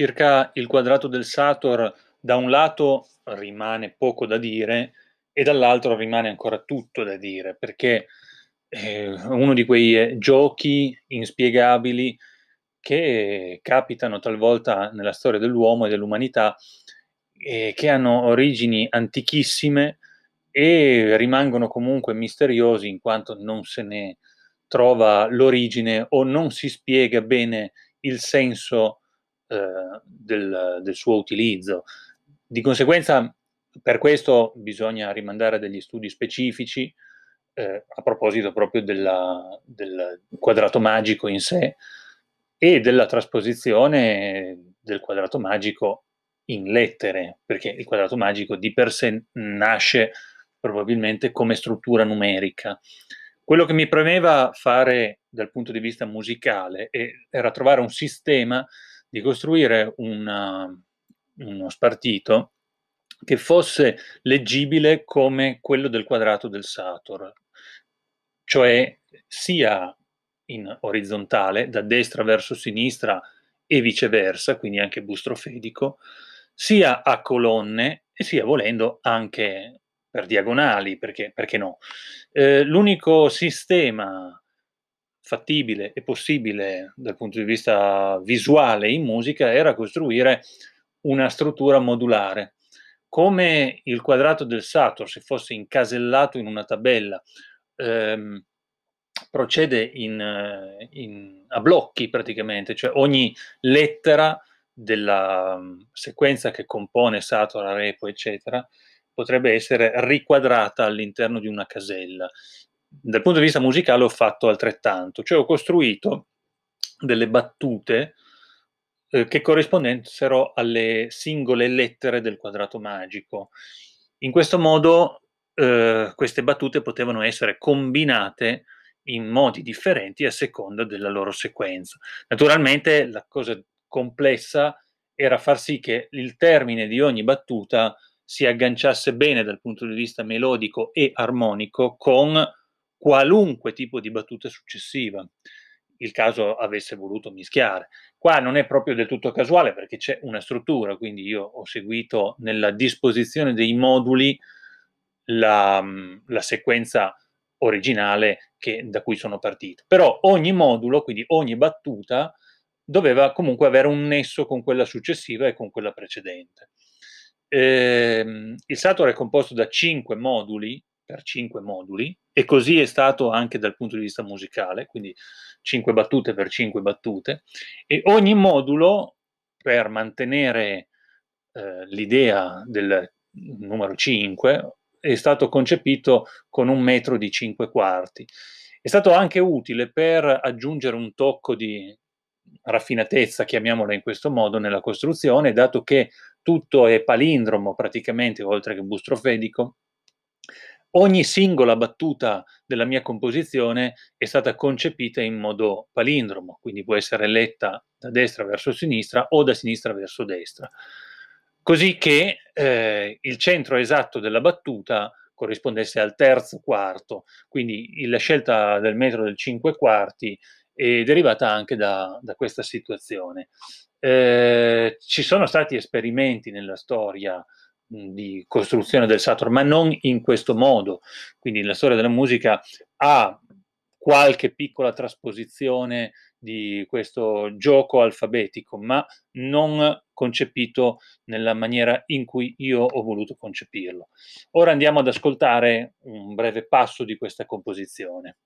Circa il quadrato del Sator, da un lato rimane poco da dire e dall'altro rimane ancora tutto da dire, perché è uno di quei eh, giochi inspiegabili che capitano talvolta nella storia dell'uomo e dell'umanità e che hanno origini antichissime e rimangono comunque misteriosi in quanto non se ne trova l'origine o non si spiega bene il senso eh, del, del, suo utilizzo. Di conseguenza, per questo bisogna rimandare degli studi specifici eh, a proposito proprio della, del quadrato magico in sé e della trasposizione del quadrato magico in lettere, perché il quadrato magico di per sé nasce probabilmente come struttura numerica. Quello che mi premeva fare dal punto di vista musicale era trovare un sistema di costruire una, uno spartito che fosse leggibile come quello del quadrato del Sator, cioè sia in orizzontale, da destra verso sinistra e viceversa, quindi anche bustrofedico, sia a colonne e sia volendo anche per diagonali, perché, perché no. Eh, l'unico sistema fattibile e possibile dal punto di vista visuale in musica era costruire una struttura modulare. Come il quadrato del Sator, se fosse incasellato in una tabella, ehm, procede in, in, a blocchi praticamente, cioè ogni lettera della um, sequenza che compone Sator, Arepo, eccetera, potrebbe essere riquadrata all'interno di una casella dal punto di vista musicale ho fatto altrettanto, cioè ho costruito delle battute eh, che corrispondessero alle singole lettere del quadrato magico. In questo modo eh, queste battute potevano essere combinate in modi differenti a seconda della loro sequenza. Naturalmente la cosa complessa era far sì che il termine di ogni battuta si agganciasse bene dal punto di vista melodico e armonico con qualunque tipo di battuta successiva il caso avesse voluto mischiare. Qua non è proprio del tutto casuale perché c'è una struttura, quindi io ho seguito nella disposizione dei moduli la, la sequenza originale che, da cui sono partito. Però ogni modulo, quindi ogni battuta, doveva comunque avere un nesso con quella successiva e con quella precedente. Eh, il Sator è composto da cinque moduli per cinque moduli e così è stato anche dal punto di vista musicale, quindi cinque battute per cinque battute e ogni modulo per mantenere eh, l'idea del numero 5 è stato concepito con un metro di 5 quarti. È stato anche utile per aggiungere un tocco di raffinatezza, chiamiamola in questo modo, nella costruzione, dato che tutto è palindromo praticamente, oltre che bustrofedico, ogni singola battuta della mia composizione è stata concepita in modo palindromo, quindi può essere letta da destra verso sinistra o da sinistra verso destra, così che eh, il centro esatto della battuta corrispondesse al terzo quarto, quindi la scelta del metro del 5 quarti è derivata anche da, da questa situazione. Eh, ci sono stati esperimenti nella storia di costruzione del Saturn, ma non in questo modo. Quindi la storia della musica ha qualche piccola trasposizione di questo gioco alfabetico, ma non concepito nella maniera in cui io ho voluto concepirlo. Ora andiamo ad ascoltare un breve passo di questa composizione.